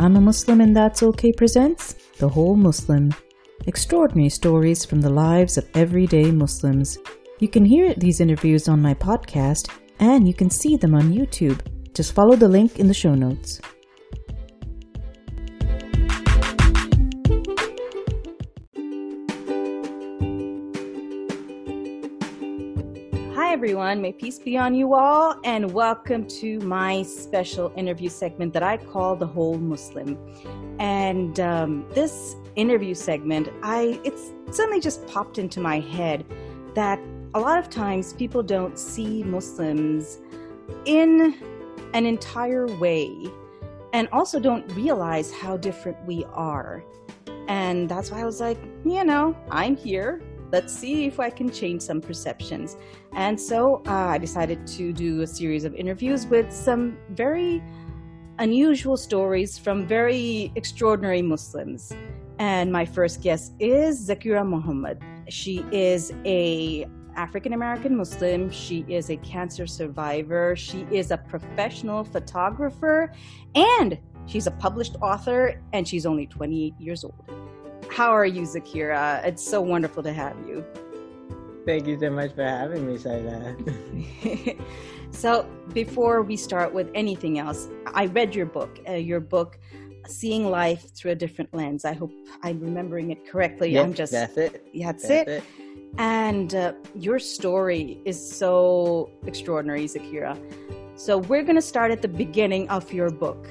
I'm a Muslim and That's Okay presents The Whole Muslim. Extraordinary stories from the lives of everyday Muslims. You can hear these interviews on my podcast and you can see them on YouTube. Just follow the link in the show notes. Everyone. May peace be on you all, and welcome to my special interview segment that I call The Whole Muslim. And um, this interview segment, I it's suddenly just popped into my head that a lot of times people don't see Muslims in an entire way and also don't realize how different we are. And that's why I was like, you know, I'm here let's see if I can change some perceptions. And so uh, I decided to do a series of interviews with some very unusual stories from very extraordinary Muslims. And my first guest is Zakira Muhammad. She is a African American Muslim. She is a cancer survivor. She is a professional photographer and she's a published author and she's only 28 years old. How are you, Zakira? It's so wonderful to have you. Thank you so much for having me, Saida. so, before we start with anything else, I read your book. Uh, your book, Seeing Life Through a Different Lens. I hope I'm remembering it correctly. Yes, I'm just that's it. That's, that's it. it. And uh, your story is so extraordinary, Zakira. So, we're going to start at the beginning of your book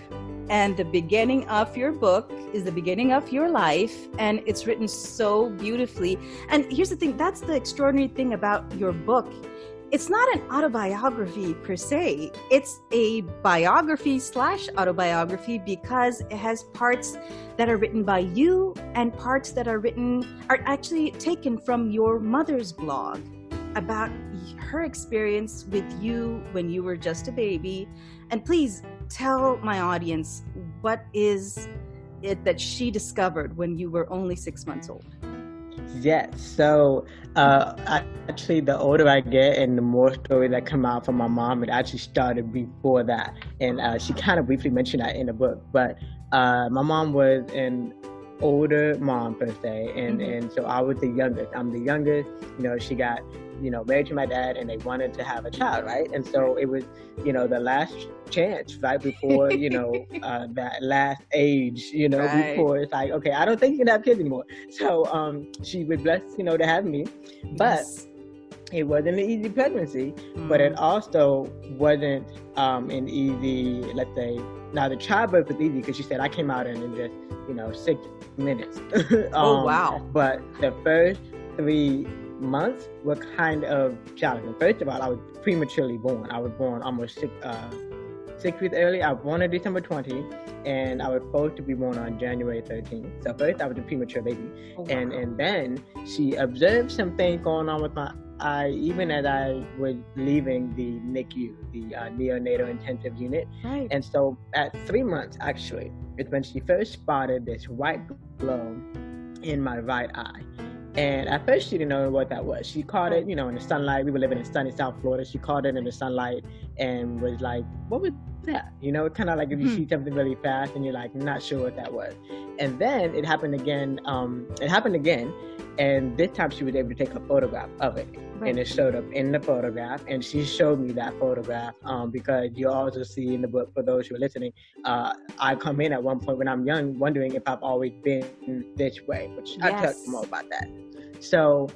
and the beginning of your book is the beginning of your life and it's written so beautifully. And here's the thing that's the extraordinary thing about your book. It's not an autobiography per se. It's a biography slash autobiography because it has parts that are written by you and parts that are written are actually taken from your mother's blog about her experience with you when you were just a baby. And please tell my audience what is it that she discovered when you were only six months old? Yes. So uh, actually, the older I get and the more stories that come out from my mom, it actually started before that. And uh, she kind of briefly mentioned that in the book. But uh, my mom was an older mom per se, and mm-hmm. and so I was the youngest. I'm the youngest. You know, she got you know, married to my dad and they wanted to have a child, right? And so it was, you know, the last chance, right before, you know, uh, that last age, you know, right. before it's like, okay, I don't think you can have kids anymore. So um, she was blessed, you know, to have me, but. Yes. It wasn't an easy pregnancy, mm. but it mm. also wasn't um, an easy, let's say, now the childbirth was easy because she said I came out in, in just, you know, six minutes. um, oh wow! But the first three months were kind of challenging. First of all, I was prematurely born. I was born almost six, uh, six weeks early. I was born on December 20, and I was supposed to be born on January 13. So first, I was a premature baby, oh, wow. and and then she observed some things going on with my eye, even as I was leaving the NICU, the uh, neonatal intensive unit. Right. And so at three months, actually, it's when she first spotted this white glow in my right eye. And at first, she didn't know what that was. She caught it, you know, in the sunlight. We were living in sunny South Florida. She caught it in the sunlight and was like, "What was that?" You know, kind of like if you hmm. see something really fast and you're like, not sure what that was. And then it happened again. Um, it happened again, and this time she was able to take a photograph of it. Right. And it showed up in the photograph, and she showed me that photograph um, because you also see in the book, for those who are listening, uh, I come in at one point when I'm young, wondering if I've always been this way, which yes. I talk more about that. So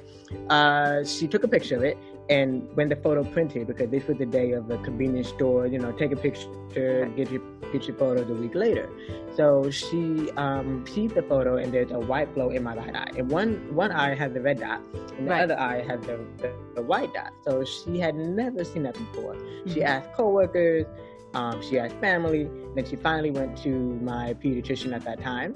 uh, she took a picture of it, and when the photo printed, because this was the day of the convenience store, you know, take a picture, get your get your photos a week later. So she um, sees the photo, and there's a white glow in my right eye, and one one eye has the red dot, and the right. other eye has the, the, the, white dot. So she had never seen that before. Mm-hmm. She asked coworkers. Um, she asked family. and Then she finally went to my pediatrician at that time,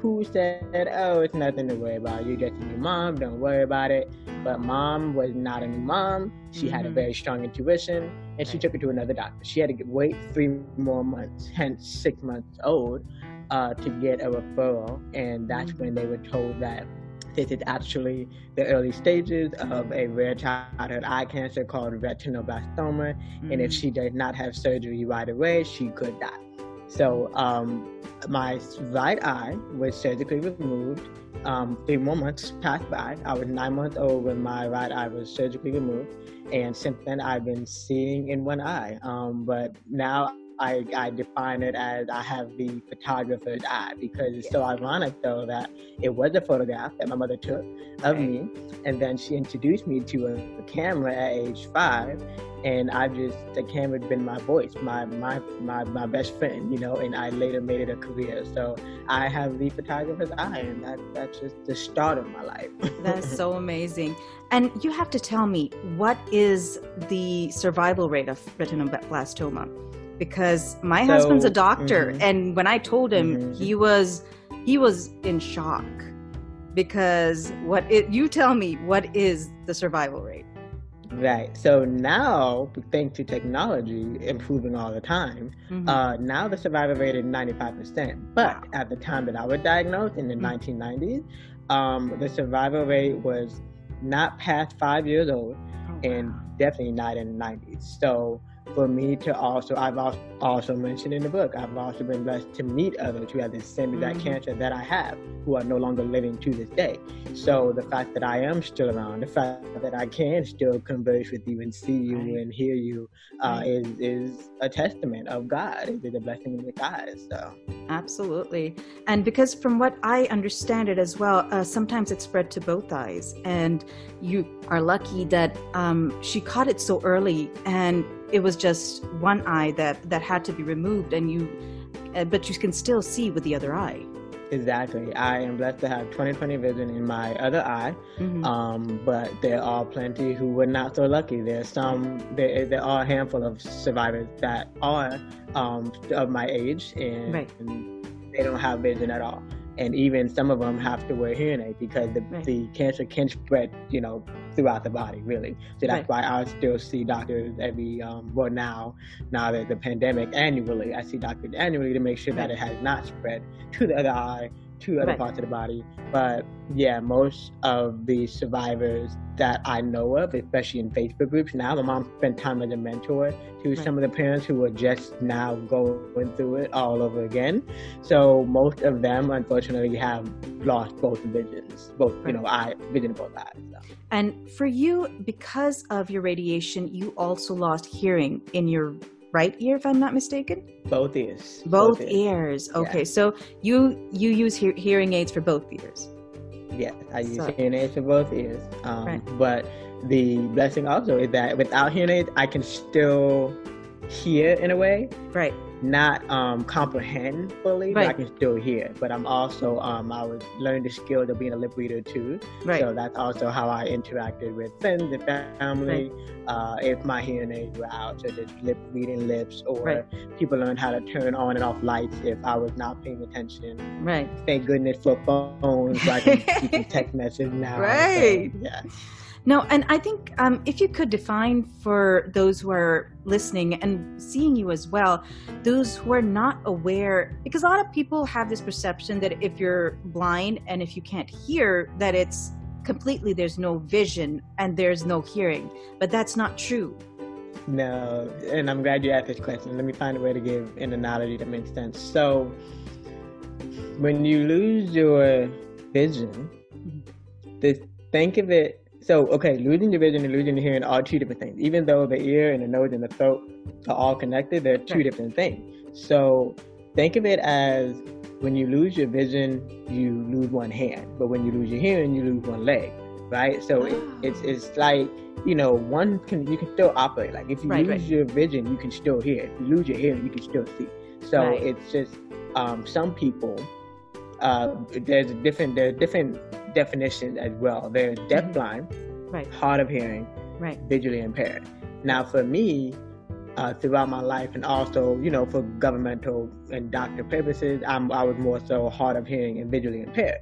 who said, Oh, it's nothing to worry about. You're just a new mom. Don't worry about it. But mom was not a new mom. She mm-hmm. had a mm-hmm. very strong intuition and she took her to another doctor. She had to wait three more months, hence six months old, uh, to get a referral. And that's mm-hmm. when they were told that this is actually the early stages of a rare childhood eye cancer called retinoblastoma. Mm-hmm. And if mm-hmm. she did not have surgery right away, she could die. So um, my right eye was surgically removed. Um, three more months passed by. I was nine months old when my right eye was surgically removed, and since then I've been seeing in one eye. Um, but now I, I define it as I have the photographer's eye because it's so ironic though that it was a photograph that my mother took of me and then she introduced me to a, a camera at age five and I just the camera's been my voice, my my my my best friend, you know, and I later made it a career. So I have the photographer's eye, and that that's just the start of my life. that's so amazing. And you have to tell me what is the survival rate of retinoblastoma? Because my so, husband's a doctor mm-hmm. and when i told him mm-hmm. he was he was in shock because what it, you tell me what is the survival rate right so now thanks to technology improving all the time mm-hmm. uh, now the survival rate is 95% but at the time that i was diagnosed in the 1990s mm-hmm. um, the survival rate was not past five years old oh, and definitely not in the 90s so for me to also, I've also mentioned in the book, I've also been blessed to meet others who have the same exact mm-hmm. cancer that I have, who are no longer living to this day. So the fact that I am still around, the fact that I can still converse with you and see you right. and hear you, uh, is is a testament of God. It is a blessing in disguise. So absolutely, and because from what I understand it as well, uh, sometimes it's spread to both eyes, and you are lucky that um, she caught it so early and it was just one eye that that had to be removed and you uh, but you can still see with the other eye exactly i am blessed to have 20/20 vision in my other eye mm-hmm. um, but there are plenty who were not so lucky there's some there, there are a handful of survivors that are um, of my age and, right. and they don't have vision at all and even some of them have to wear hearing aids because the, right. the cancer can spread, you know, throughout the body, really. So that's right. why I still see doctors every, um, well, now, now that the pandemic annually, I see doctors annually to make sure that it has not spread to the other eye to other right. parts of the body. But yeah, most of the survivors that I know of, especially in Facebook groups now, my mom spent time as a mentor to right. some of the parents who are just now going through it all over again. So most of them, unfortunately, have lost both visions, both right. you know, eye vision of both eyes. So. And for you, because of your radiation, you also lost hearing in your right ear if i'm not mistaken both ears both, both ears. ears. okay yeah. so you you use he- hearing aids for both ears yes i use so. hearing aids for both ears um, right. but the blessing also is that without hearing aids i can still hear in a way right not um, comprehend fully, right. but I can still hear. But I'm also um, I was learning the skills of being a lip reader too. Right. So that's also how I interacted with friends and family. Right. Uh, if my hearing aids were out, so just lip reading lips, or right. people learn how to turn on and off lights if I was not paying attention. Right. Thank goodness for phones, so I can text message now. Right. So, yeah. No, and I think um, if you could define for those who are listening and seeing you as well, those who are not aware, because a lot of people have this perception that if you're blind and if you can't hear, that it's completely there's no vision and there's no hearing. But that's not true. No, and I'm glad you asked this question. Let me find a way to give an analogy that makes sense. So, when you lose your vision, mm-hmm. think of it so, okay, losing your vision and losing your hearing are two different things. Even though the ear and the nose and the throat are all connected, they're two right. different things. So, think of it as when you lose your vision, you lose one hand, but when you lose your hearing, you lose one leg, right? So it, ah. it's it's like you know one can you can still operate. Like if you right, lose right. your vision, you can still hear. If you lose your hearing, you can still see. So it's just um, some people. Uh, there's different there are different definitions as well. They're deafblind, mm-hmm. right. hard of hearing, right. visually impaired. Now, for me, uh, throughout my life, and also, you know, for governmental and doctor purposes, I'm, I was more so hard of hearing and visually impaired.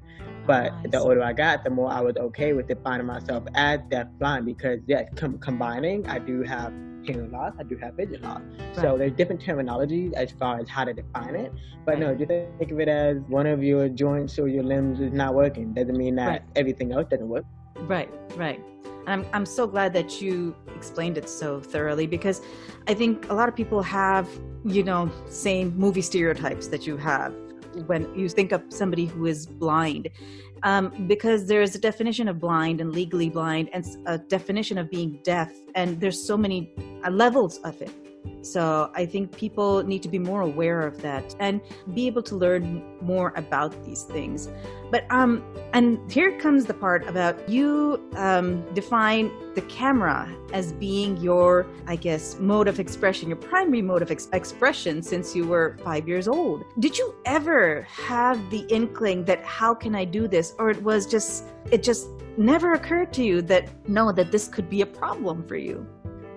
But oh, the older I got, the more I was okay with defining myself as deafblind because, yes, com- combining, I do have hearing loss, I do have vision loss. Right. So there's different terminologies as far as how to define it. But right. no, just think of it as one of your joints or your limbs is not working. Doesn't mean that right. everything else doesn't work. Right, right. I'm, I'm so glad that you explained it so thoroughly because I think a lot of people have you know, same movie stereotypes that you have when you think of somebody who is blind. Um, because there's a definition of blind and legally blind and a definition of being deaf and there's so many uh, levels of it so I think people need to be more aware of that and be able to learn more about these things. But um, and here comes the part about you um, define the camera as being your, I guess, mode of expression, your primary mode of ex- expression since you were five years old. Did you ever have the inkling that how can I do this, or it was just it just never occurred to you that no, that this could be a problem for you?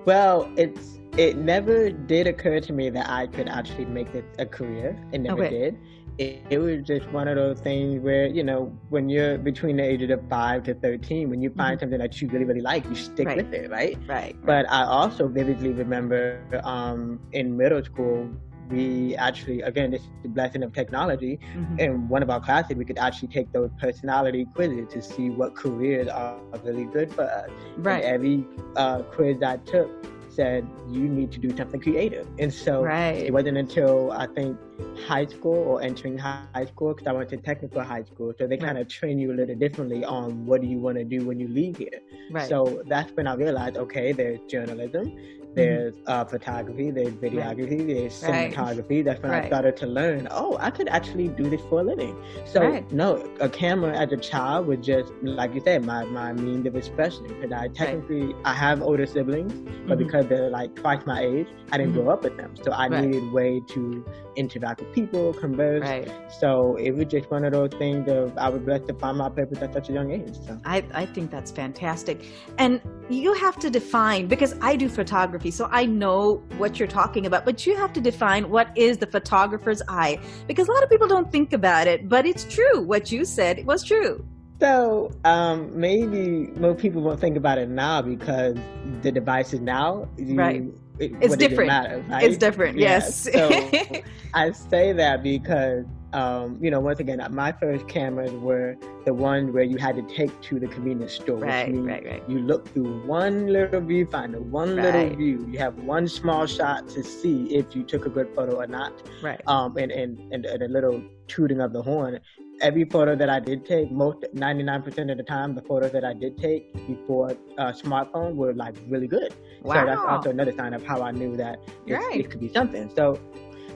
Well, it's it never did occur to me that I could actually make it a career. It never okay. did. It, it, was just one of those things where, you know, when you're between the ages of 5 to 13, when you find mm-hmm. something that you really, really like, you stick right. with it, right? Right. But I also vividly remember um, in middle school, we actually, again, this is the blessing of technology. Mm-hmm. In one of our classes, we could actually take those personality quizzes to see what careers are really good for us. Right. And every uh, quiz I took, said you need to do something creative. And so right. it wasn't until I think high school or entering high school because I went to technical high school, so they right. kind of train you a little differently on what do you want to do when you leave here. Right. So that's when I realized, okay, there's journalism, there's mm-hmm. uh, photography, there's videography, right. there's cinematography. Right. That's when right. I started to learn, oh, I could actually do this for a living. So, no, a camera as a child was just, like you said, my, my means of expression. Because I technically, I have older siblings, but mm-hmm. because they're like twice my age, I didn't mm-hmm. grow up with them. So I needed a way to interact with people, converse. So it was just one of those things of I was blessed to find my purpose at such a young age. So. I, I think that's fantastic. And you have to define, because I do photography photography, so I know what you're talking about. But you have to define what is the photographer's eye because a lot of people don't think about it, but it's true. What you said was true. So um, maybe more people won't think about it now because the devices now, you, right? It, it's different. Matter, right? It's different. Yeah. Yes. so I say that because um, you know, once again, my first cameras were the ones where you had to take to the convenience store. Right, right, right. You look through one little viewfinder, one right. little view. You have one small shot to see if you took a good photo or not. Right. Um, and, and, and, and a little tooting of the horn. Every photo that I did take, most 99% of the time, the photos that I did take before uh, smartphone were like really good. Wow. So that's also another sign of how I knew that right. it could be something. So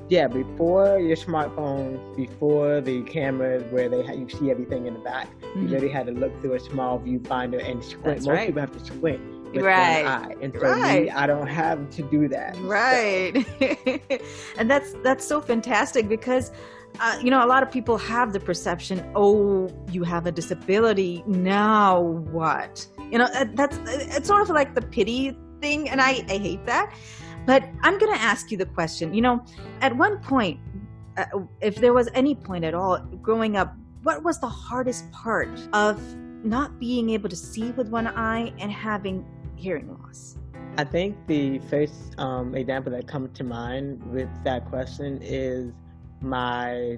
yeah, before your smartphone, before the cameras where they ha- you see everything in the back, mm-hmm. you really had to look through a small viewfinder and squint. That's Most right. people have to squint with right. and so right. me, I don't have to do that. Right, so. and that's that's so fantastic because. Uh, you know, a lot of people have the perception, oh, you have a disability. Now what? You know, that's it's sort of like the pity thing, and I, I hate that. But I'm going to ask you the question. You know, at one point, uh, if there was any point at all growing up, what was the hardest part of not being able to see with one eye and having hearing loss? I think the first um, example that comes to mind with that question is my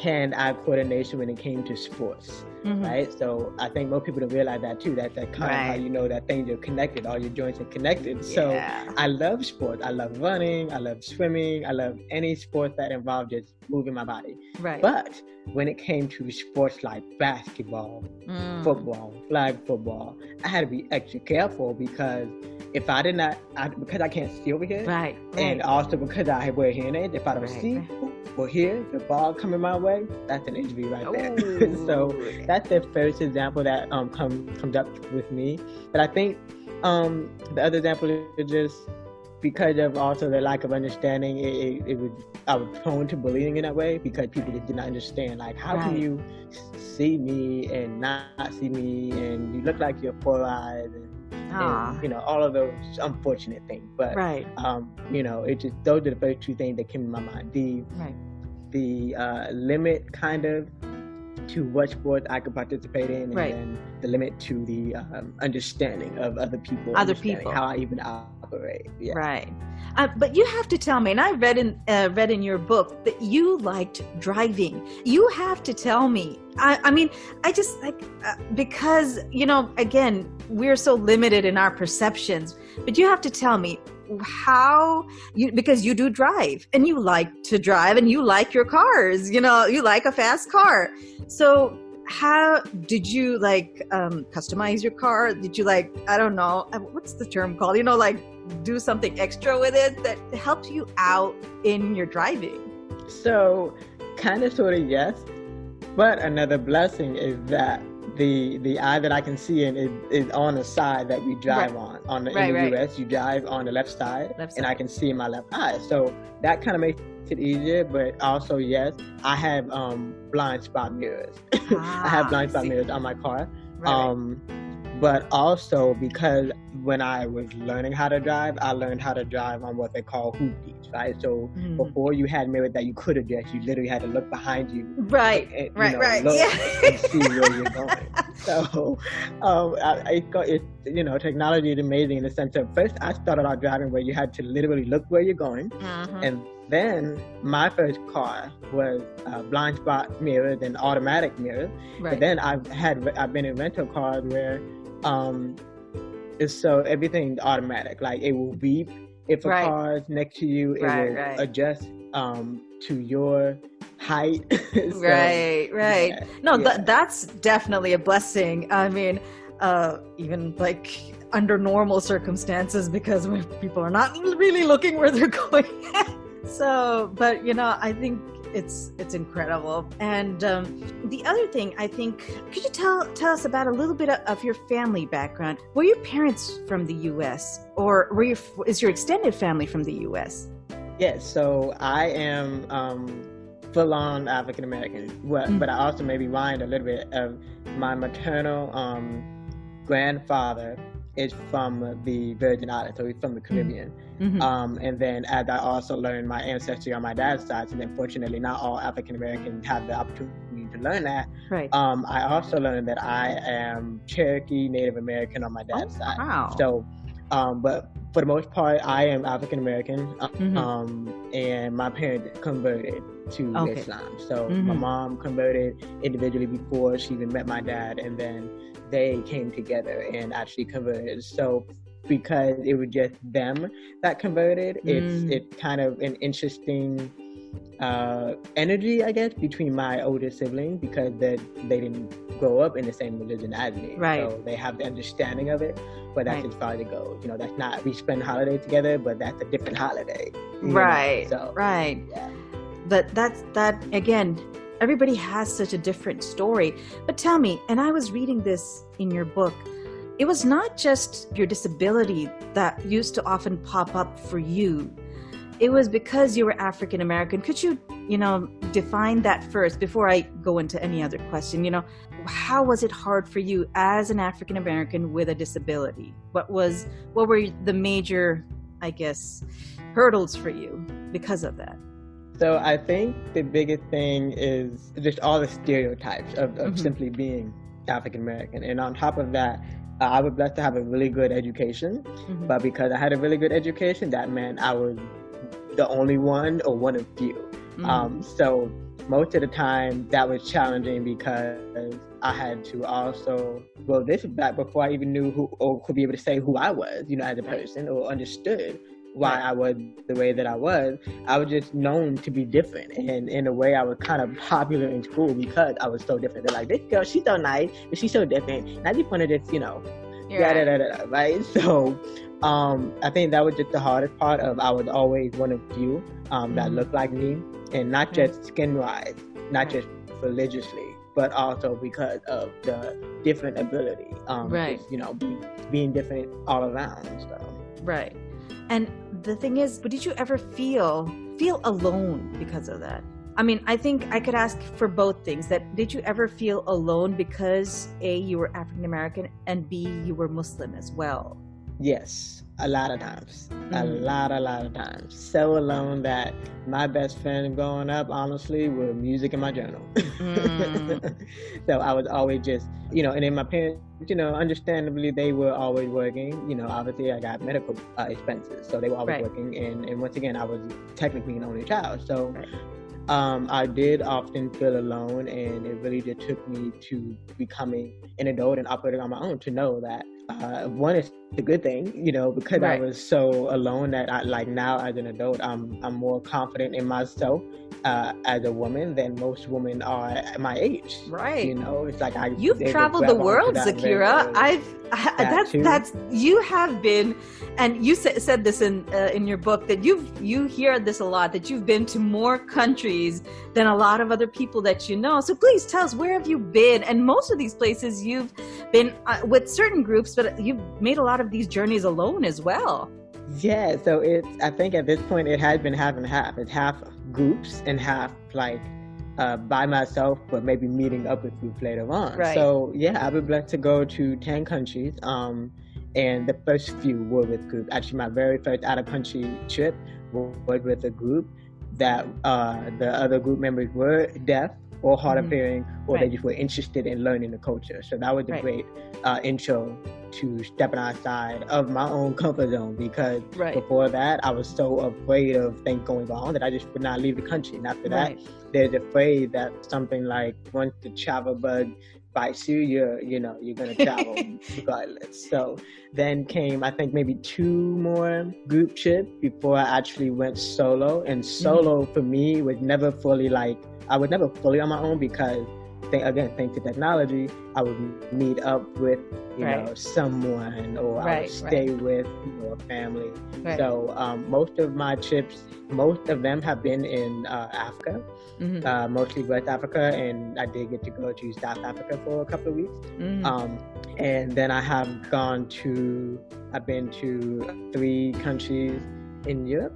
hand-eye coordination when it came to sports, mm-hmm. right? So I think most people don't realize that too. That that kind right. of how you know that things are connected, all your joints are connected. So. I love sports. I love running. I love swimming. I love any sport that involves just moving my body. Right. But when it came to sports like basketball, mm. football, flag football, I had to be extra careful because if I did not, I, because I can't see over here, right, right. and also because I wear hearing aids, if I don't right, see or hear the ball coming my way, that's an injury right there. so that's the first example that um come, comes up with me. But I think um the other example is just because of also the lack of understanding, it, it, it, was I was prone to bullying in that way because people just did not understand. Like, how right. can you see me and not see me, and you look like you're four eyes, and and, you know all of those unfortunate things. But right. um, you know, it just those are the first two things that came to my mind. The right. the uh, limit kind of to what sports I could participate in, and right. then the limit to the um, understanding of other people, other people, how I even operate. Operate. Yeah. Right. Uh, but you have to tell me, and I read in uh, read in your book that you liked driving. You have to tell me. I, I mean, I just like uh, because you know, again, we're so limited in our perceptions. But you have to tell me how you because you do drive and you like to drive and you like your cars. You know, you like a fast car. So how did you like um, customize your car? Did you like I don't know uh, what's the term called? You know, like do something extra with it that helps you out in your driving? So, kind of, sort of, yes. But another blessing is that the the eye that I can see in is, is on the side that we drive right. on. On the right, in the right. US, you drive on the left side, left side, and I can see my left eye. So that kind of makes it easier. But also, yes, I have um, blind spot mirrors. Ah, I have blind spot mirrors on my car. Um, but also because when I was learning how to drive, I learned how to drive on what they call hoopties, right? So mm. before you had mirrors that you could adjust, you literally had to look behind you, right, and, right, know, right, yeah, and see where you're going. so um, I, I it, you know, technology is amazing in the sense of first I started out driving where you had to literally look where you're going, mm-hmm. and then my first car was uh, blind spot mirrors and automatic mirrors. Right. But then I've had I've been in rental cars where um, so everything automatic. Like it will beep if a right. car is next to you. It right, will right. adjust um, to your height. so, right, right. Yeah, no, yeah. Th- that's definitely a blessing. I mean, uh, even like under normal circumstances, because people are not really looking where they're going. so, but you know, I think it's it's incredible. And um, the other thing, I think, could you tell tell us about a little bit of your family background? Were your parents from the U.S. or were your is your extended family from the U.S.? Yes. So I am. Um, full on African American, but, mm-hmm. but I also maybe mind a little bit of my maternal um, grandfather is from the Virgin Islands, so he's from the Caribbean. Mm-hmm. Um, and then as I also learned my ancestry on my dad's side, and unfortunately not all African Americans have the opportunity to learn that. Right. Um, I also learned that I am Cherokee Native American on my dad's oh, side. Wow. So, um, but for the most part, I am African American, uh, mm-hmm. um, and my parents converted to okay. Islam. So mm-hmm. my mom converted individually before she even met my dad, and then they came together and actually converted. So because it was just them that converted, mm. it's it's kind of an interesting uh, energy, I guess, between my older siblings because they they didn't grow up in the same religion as me. Right. So they have the understanding of it, but that's right. as far as it goes. You know, that's not we spend holiday together, but that's a different holiday. Right. Know? So right. Yeah. But that's that again everybody has such a different story. But tell me, and I was reading this in your book, it was not just your disability that used to often pop up for you. It was because you were African American. Could you, you know, define that first before I go into any other question? You know, how was it hard for you as an African American with a disability? What was what were the major, I guess, hurdles for you because of that? So I think the biggest thing is just all the stereotypes of, of mm-hmm. simply being African American. And on top of that, uh, I was blessed to have a really good education. Mm-hmm. But because I had a really good education, that meant I was the only one or one of few. Mm-hmm. Um, so most of the time that was challenging because I had to also, well, this back before I even knew who or could be able to say who I was, you know, as a person or understood why I was the way that I was. I was just known to be different, and in a way, I was kind of popular in school because I was so different. They're like, "This girl, she's so nice, but she's so different." And I just wanted to, you know, yeah, right. Da, da, da, right. So, um, I think that was just the hardest part of I was always one of few um, that mm-hmm. looked like me, and not mm-hmm. just skin wise, not just religiously, but also because of the different ability. Um, right. Just, you know, be, being different all around. So. Right. And the thing is, but did you ever feel feel alone because of that? I mean, I think I could ask for both things. That did you ever feel alone because A, you were African American and B, you were Muslim as well? Yes. A lot of times. Mm-hmm. A lot, a lot of times. So alone that my best friend growing up, honestly, was music in my journal. Mm. so I was always just, you know, and then my parents, you know, understandably, they were always working. You know, obviously, I got medical uh, expenses, so they were always right. working. And, and once again, I was technically an only child. So right. um, I did often feel alone, and it really just took me to becoming an adult and operating on my own to know that uh, one is a good thing, you know, because right. I was so alone that I like now as an adult, I'm I'm more confident in myself uh, as a woman than most women are at my age. Right. You know, it's like I. You've traveled the world, Zakira. I've that that's that's you have been, and you sa- said this in uh, in your book that you've you hear this a lot that you've been to more countries than a lot of other people that you know. So please tell us where have you been? And most of these places you've been uh, with certain groups, but you've made a lot of these journeys alone as well. Yeah, so it's I think at this point it had been half and half. It's half groups and half like uh, by myself, but maybe meeting up with groups later on. Right. So yeah, I've been blessed to go to ten countries. Um, and the first few were with groups. Actually, my very first out of country trip was with a group that uh, the other group members were deaf or hard of mm-hmm. hearing, or right. they just were interested in learning the culture. So that was a right. great uh, intro to stepping outside of my own comfort zone because right. before that I was so afraid of things going wrong that I just would not leave the country. And after that, there's afraid that something like once the travel bug you, you're you know you're gonna travel regardless. So then came I think maybe two more group trips before I actually went solo. And solo mm-hmm. for me was never fully like I was never fully on my own because th- again, thanks to technology, I would meet up with you right. know someone, or right, I would stay right. with you know, a family. So um, most of my trips, most of them have been in uh, Africa, mm-hmm. uh, mostly West Africa, and I did get to go to South Africa for a couple of weeks. Mm-hmm. Um, and then I have gone to, I've been to three countries in Europe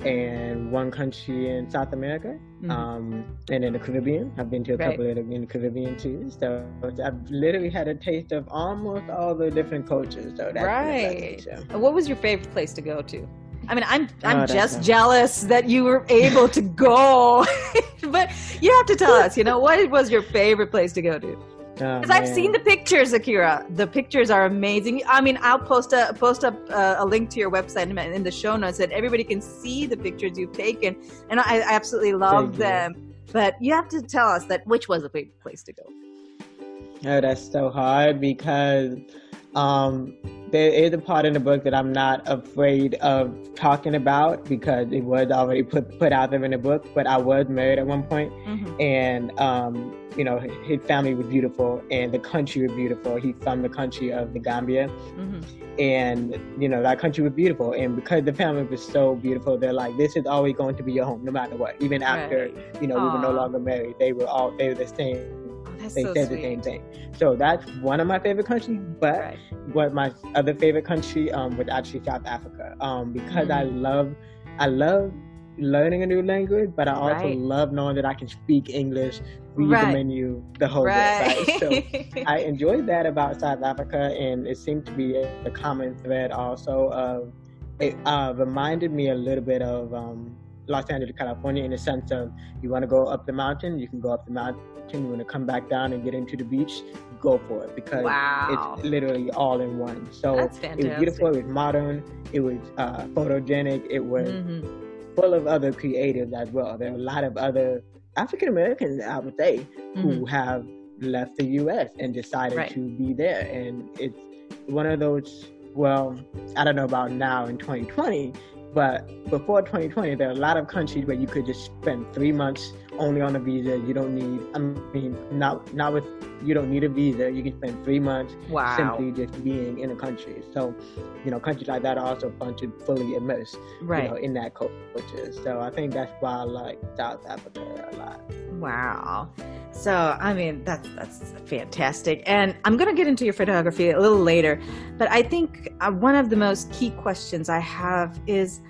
and one country in South America, mm-hmm. um, and in the Caribbean. I've been to a right. couple of in the Caribbean too. So I've literally had a taste of almost all the different cultures. So that's right. What was your favorite place to go to? I mean, I'm I'm oh, just jealous that you were able to go, but you have to tell us. You know, what was your favorite place to go to? Because oh, I've seen the pictures, Zakira. The pictures are amazing. I mean, I'll post a post up uh, a link to your website in the show notes that everybody can see the pictures you've taken, and I, I absolutely love them. But you have to tell us that which was a great place to go. Oh, that's so hard because um, there is a part in the book that I'm not afraid of talking about because it was already put put out there in the book. But I was married at one point, mm-hmm. and um, you know, his family was beautiful and the country was beautiful. He's from the country of the Gambia. Mm-hmm. And, you know, that country was beautiful. And because the family was so beautiful, they're like, this is always going to be your home, no matter what. Even after, right. you know, Aww. we were no longer married, they were all, they were the same. Oh, they so said sweet. the same thing. So that's one of my favorite countries. But right. what my other favorite country um, was actually South Africa. Um, because mm-hmm. I love, I love learning a new language, but I also right. love knowing that I can speak English, read right. the menu, the whole right. bit. Right? So I enjoyed that about South Africa, and it seemed to be a, a common thread also of it uh, reminded me a little bit of um, Los Angeles, California, in the sense of you want to go up the mountain, you can go up the mountain. You want to come back down and get into the beach, go for it because wow. it's literally all in one. So it was beautiful. It was modern. It was uh, photogenic. It was. Mm-hmm full of other creatives as well. There are a lot of other African Americans, I would say, mm-hmm. who have left the U.S. and decided right. to be there. And it's one of those, well, I don't know about now in 2020, but before 2020, there are a lot of countries where you could just spend three months only on a visa. You don't need, I mean, not not with, you don't need a visa. You can spend three months wow. simply just being in a country. So, you know, countries like that are also fun to fully immerse, right. you know, in that culture. So I think that's why I like South Africa a lot. Wow. So, I mean, that's that's fantastic. And I'm going to get into your photography a little later, but I think uh, one of the most key questions I have is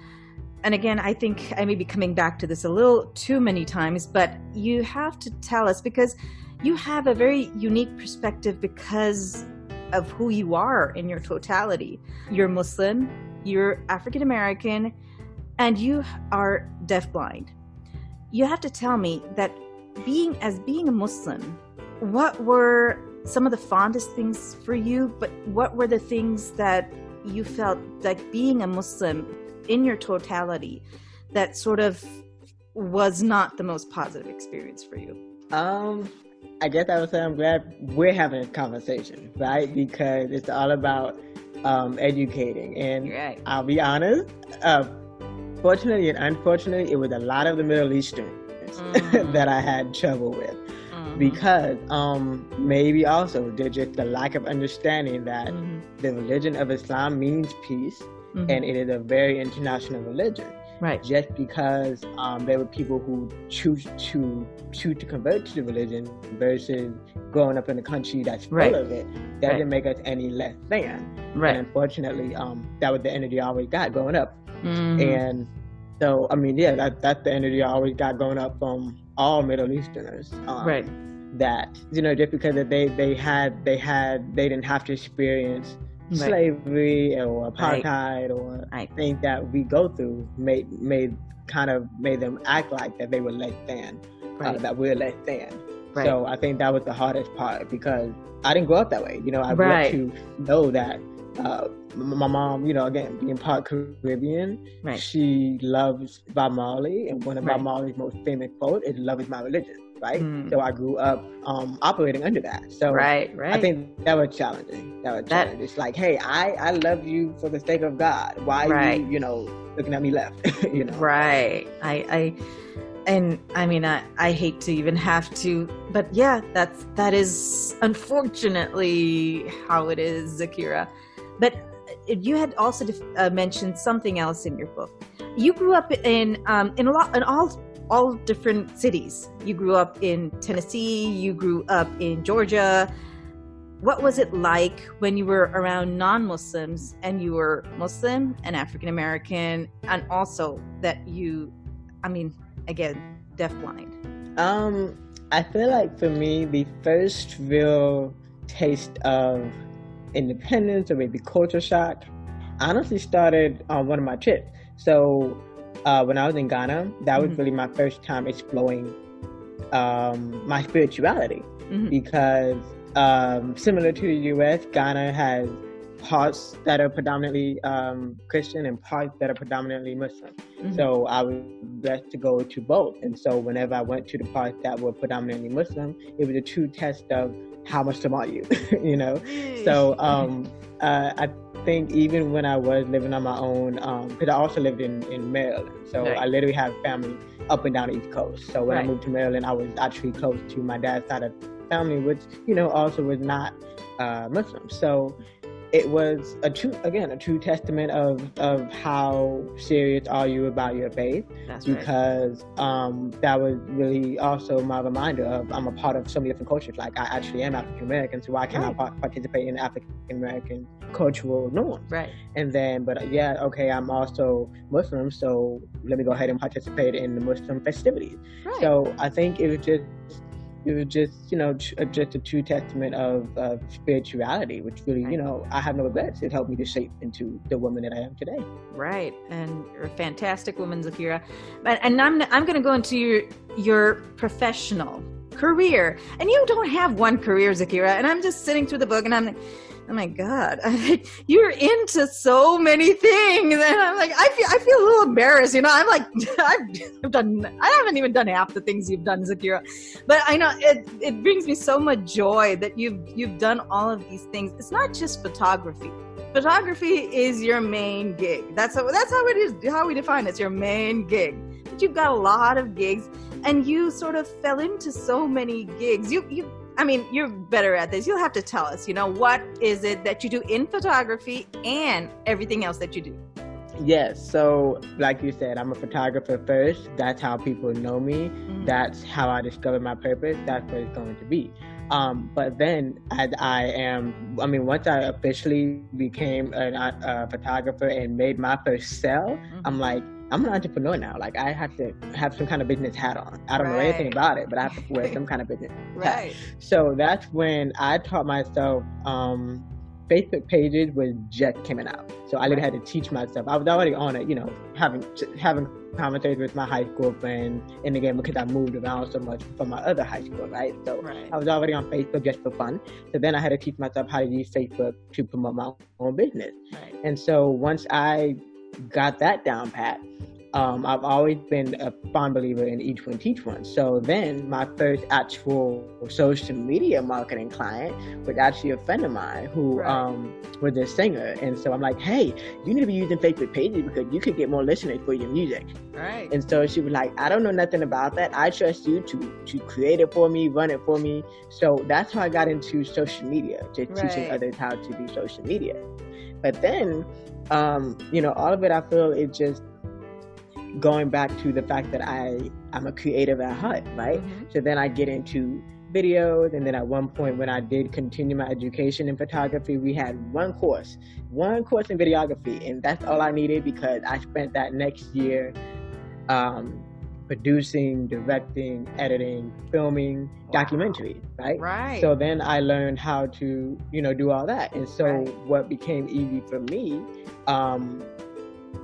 and again, I think I may be coming back to this a little too many times, but you have to tell us because you have a very unique perspective because of who you are in your totality. You're Muslim, you're African American, and you are deafblind. You have to tell me that being as being a Muslim, what were some of the fondest things for you, but what were the things that you felt like being a Muslim in your totality that sort of was not the most positive experience for you? Um, I guess I would say I'm glad we're having a conversation, right? Because it's all about um, educating. And right. I'll be honest, uh, fortunately and unfortunately, it was a lot of the Middle Eastern mm. that I had trouble with. Mm-hmm. Because um, maybe also just the lack of understanding that mm-hmm. the religion of Islam means peace mm-hmm. and it is a very international religion. Right. Just because um, there were people who choose to choose to convert to the religion versus growing up in a country that's full right. of it doesn't make us any less than. Right. And unfortunately, um, that was the energy I always got growing up. Mm-hmm. And so, I mean, yeah, that, that's the energy I always got growing up from all Middle Easterners. Um, right. That you know, just because they they had they had they didn't have to experience right. slavery or apartheid right. or right. things that we go through made made kind of made them act like that they were less than, uh, that we're less than. So I think that was the hardest part because I didn't grow up that way. You know, I grew up to know that uh, my mom, you know, again, being part Caribbean, right. she loves Bob Marley, and one of right. Bob Marley's most famous quotes is "Love is my religion." Right, mm. so I grew up um, operating under that. So right, right. I think that was challenging. That was challenging. That, it's like, hey, I I love you for the sake of God. Why right. you you know looking at me left? you know. Right. I I and I mean, I, I hate to even have to, but yeah, that's that is unfortunately how it is, Zakira. But you had also uh, mentioned something else in your book. You grew up in um, in a lot in all all different cities. You grew up in Tennessee. You grew up in Georgia. What was it like when you were around non-Muslims and you were Muslim and African American, and also that you, I mean, again, deafblind? Um, I feel like for me, the first real taste of independence or maybe culture shock honestly started on one of my trips. So uh, when I was in Ghana, that was mm-hmm. really my first time exploring um, my spirituality mm-hmm. because um, similar to the U.S., Ghana has parts that are predominantly um, Christian and parts that are predominantly Muslim. Mm-hmm. So I was blessed to go to both. And so whenever I went to the parts that were predominantly Muslim, it was a true test of how much to are you, you know? So um, uh, I think even when I was living on my own, because um, I also lived in, in Maryland, so. I literally have family up and down the East Coast. So when right. I moved to Maryland, I was actually close to my dad's side of family, which, you know, also was not uh, Muslim. So it was a true again a true testament of of how serious are you about your faith That's because right. um, that was really also my reminder of I'm a part of so many different cultures like I actually am African American so why can't right. I participate in African American cultural norms right and then but yeah okay I'm also Muslim so let me go ahead and participate in the Muslim festivities right. so I think it was just it was just you know uh, just a true testament of, of spirituality which really you know i have no regrets. It helped me to shape into the woman that i am today. Right and you're a fantastic woman zakira and, and i'm i'm going to go into your your professional career. And you don't have one career zakira and i'm just sitting through the book and i'm oh my god. You're into so many things. And i'm like i feel i feel a little embarrassed you know? I'm like i've done i haven't even done half the things you've done zakira. But i know it it brings me so much joy that you've you've done all of these things. It's not just photography. Photography is your main gig. That's how that's how it is how we define it. It's your main gig. But you've got a lot of gigs and you sort of fell into so many gigs. You you I mean, you're better at this. You'll have to tell us, you know, what is it that you do in photography and everything else that you do? Yes. So, like you said, I'm a photographer first. That's how people know me. Mm-hmm. That's how I discovered my purpose. That's what it's going to be. Um, but then, as I am, I mean, once I officially became a, a photographer and made my first sale, mm-hmm. I'm like, I'm an entrepreneur now. Like I have to have some kind of business hat on. I don't right. know anything about it, but I have to wear some kind of business right. hat. So that's when I taught myself um, Facebook pages was just coming out, so I literally had to teach myself. I was already on it, you know, having having conversations with my high school friends in the game because I moved around so much from my other high school, right? So right. I was already on Facebook just for fun. So then I had to teach myself how to use Facebook to promote my own business. Right. And so once I got that down pat, um, I've always been a fond believer in each one teach one. So then my first actual social media marketing client was actually a friend of mine who right. um, was a singer. And so I'm like, hey, you need to be using Facebook pages because you could get more listeners for your music. Right. And so she was like, I don't know nothing about that. I trust you to to create it for me, run it for me. So that's how I got into social media, just right. teaching others how to do social media. But then, um, you know, all of it I feel it just going back to the fact that I I'm a creative at heart, right? Mm-hmm. So then I get into videos, and then at one point when I did continue my education in photography, we had one course, one course in videography, and that's all I needed because I spent that next year um, producing, directing, editing, filming wow. documentaries, right? Right. So then I learned how to, you know, do all that, and so right. what became easy for me, um,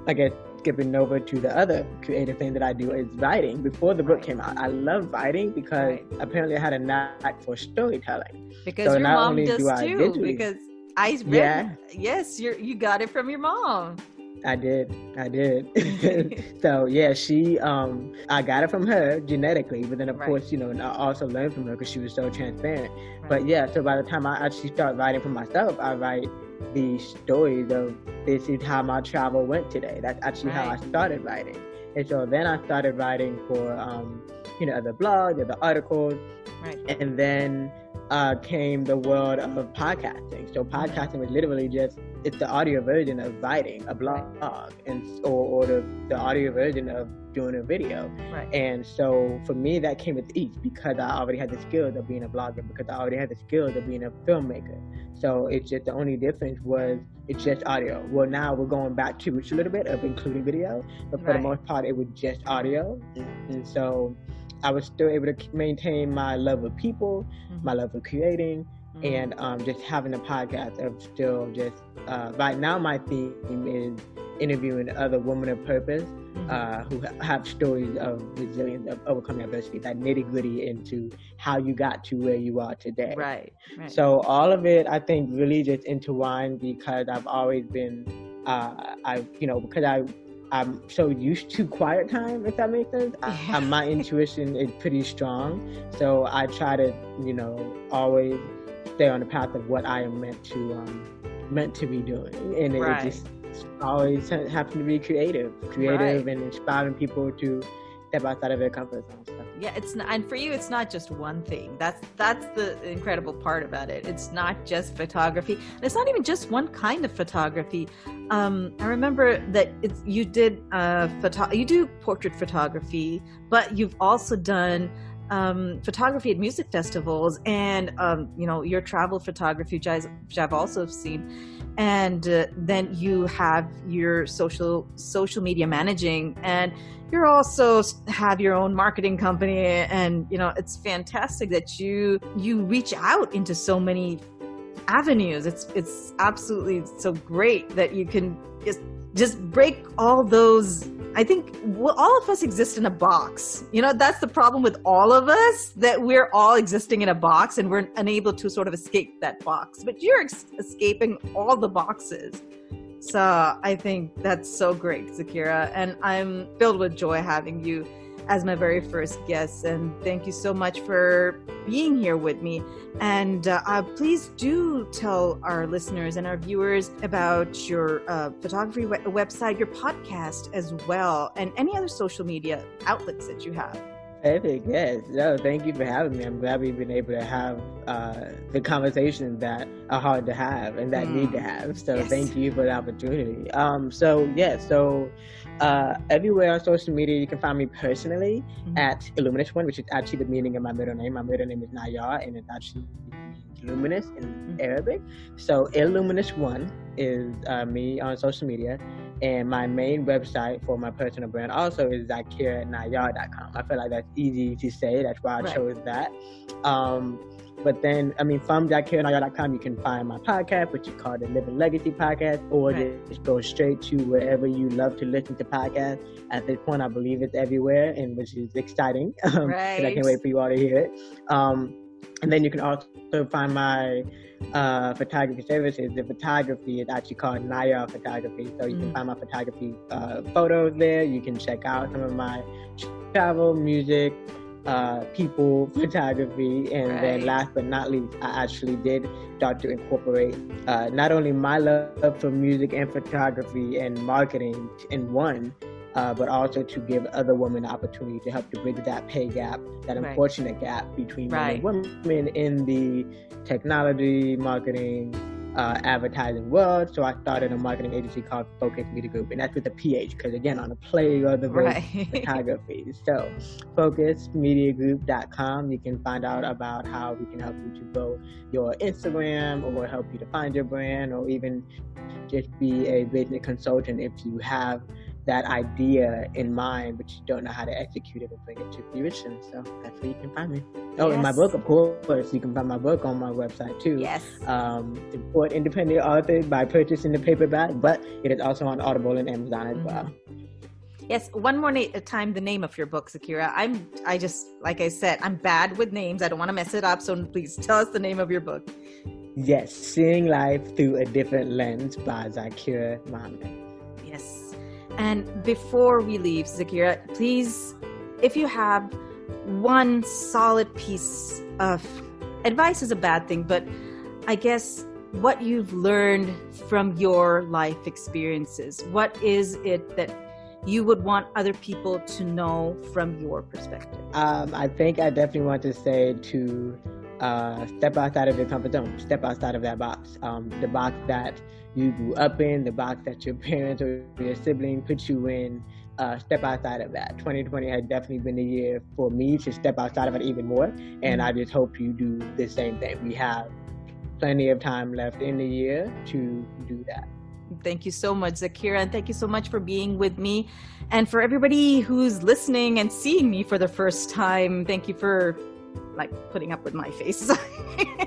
I guess skipping over to the other creative thing that I do is writing. Before the book came out, I love writing because right. apparently I had a knack for storytelling. Because so your mom does do too. because I read, yeah. yes, you you got it from your mom. I did. I did. so yeah, she um I got it from her genetically, but then of right. course, you know, I also learned from her because she was so transparent. Right. But yeah, so by the time I actually start writing for myself, I write the stories of this is how my travel went today. That's actually right. how I started writing. And so then I started writing for, um, you know, other blogs, other articles. Right. And then uh, came the world of podcasting. So podcasting was literally just, it's the audio version of writing a blog and or, or the, the audio version of doing a video. Right. And so for me, that came with ease because I already had the skills of being a blogger, because I already had the skills of being a filmmaker. So it's just the only difference was it's just audio. Well, now we're going back to roots a little bit of including video, but for right. the most part, it was just audio. And so I was still able to maintain my love of people, mm-hmm. my love of creating. And um, just having a podcast of still just uh, right now my theme is interviewing other women of purpose mm-hmm. uh, who have stories of resilience, of overcoming adversity, that nitty gritty into how you got to where you are today. Right, right. So all of it, I think, really just intertwined because I've always been, uh, I, you know, because I I'm so used to quiet time, if that makes sense. I, I, my intuition is pretty strong, so I try to, you know, always stay on the path of what I am meant to um, meant to be doing, and it, right. it just always happen to be creative, creative, right. and inspiring people to step outside of their comfort zone. Yeah, it's not, and for you, it's not just one thing. That's that's the incredible part about it. It's not just photography, and it's not even just one kind of photography. Um, I remember that it's you did uh, photo- you do portrait photography, but you've also done um, photography at music festivals, and um, you know your travel photography, which, I, I've also seen. And uh, then you have your social social media managing and you also have your own marketing company and you know it's fantastic that you you reach out into so many avenues. It's it's absolutely so great that you can just just break all those I think all of us exist in a box. You know, that's the problem with all of us that we're all existing in a box and we're unable to sort of escape that box. But you're ex- escaping all the boxes. So I think that's so great, Zakira. And I'm filled with joy having you as my very first guest. And thank you so much for being here with me. And uh, uh, please do tell our listeners and our viewers about your uh, photography we- website, your podcast as well, and any other social media outlets that you have. Perfect. Yes. No, thank you for having me. I'm glad we've been able to have uh, the conversations that are hard to have and that mm. need to mm. have. So yes. thank you for the opportunity. Um, so yeah, so uh, everywhere on social media, you can find me personally mm-hmm. at Illuminous One, which is actually the meaning of my middle name. My middle name is Nayar, and it's actually luminous in mm-hmm. Arabic. So Illuminous One is uh, me on social media, and my main website for my personal brand also is zakiranayar.com. I feel like that's easy to say. That's why I right. chose that. Um, But then, I mean, from com, you can find my podcast, which is called the Living Legacy Podcast, or just go straight to wherever you love to listen to podcasts. At this point, I believe it's everywhere, and which is exciting. Um, right. I can't wait for you all to hear it. Um, and then you can also find my uh, photography services. The photography is actually called Naya Photography. So you mm. can find my photography uh, photos there. You can check out some of my travel, music, uh, people, photography, and right. then last but not least, I actually did start to incorporate uh, not only my love for music and photography and marketing in one, uh, but also to give other women opportunity to help to bridge that pay gap, that right. unfortunate gap between right. men and women in the technology, marketing, uh, advertising world. So I started a marketing agency called Phocus Media Group, and that's with a PH because again, on a play of the right. photography. So phocusmediagroup.com, you can find out about how we can help you to grow your Instagram or help you to find your brand or even just be a business consultant if you have that idea in mind, but you don't know how to execute it and bring it to fruition. So that's where you can find me. Oh, yes. and my book, of course, you can find my book on my website too. Yes. Um, support independent author by purchasing the paperback, but it is also on Audible and Amazon as mm-hmm. well. Yes, one more na- time the name of your book, Zakira. I'm I just like I said, I'm bad with names. I don't want to mess it up, so please tell us the name of your book. Yes, Seeing Life Through a Different Lens by Zakira Muhammad. And before we leave, Zakira, please, if you have one solid piece of advice is a bad thing, but I guess what you've learned from your life experiences, what is it that you would want other people to know from your perspective? Um, I think I definitely want to say to uh, step outside of your comfort zone, step outside of that box, um, the box that you grew up in, the box that your parents or your sibling put you in. Uh, step outside of that. 2020 has definitely been the year for me to step outside of it even more, and I just hope you do the same thing. We have plenty of time left in the year to do that. Thank you so much, Zakira, and thank you so much for being with me. And for everybody who's listening and seeing me for the first time, thank you for like putting up with my face.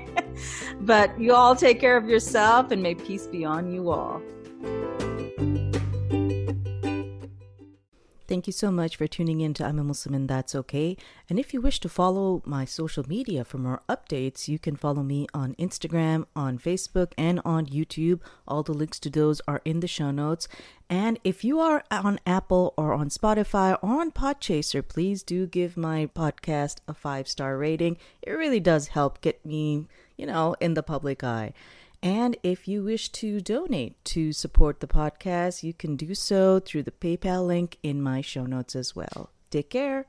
but you all take care of yourself and may peace be on you all. Thank you so much for tuning in to I'm a Muslim and That's Okay. And if you wish to follow my social media for more updates, you can follow me on Instagram, on Facebook, and on YouTube. All the links to those are in the show notes. And if you are on Apple or on Spotify or on Podchaser, please do give my podcast a five star rating. It really does help get me, you know, in the public eye. And if you wish to donate to support the podcast, you can do so through the PayPal link in my show notes as well. Take care.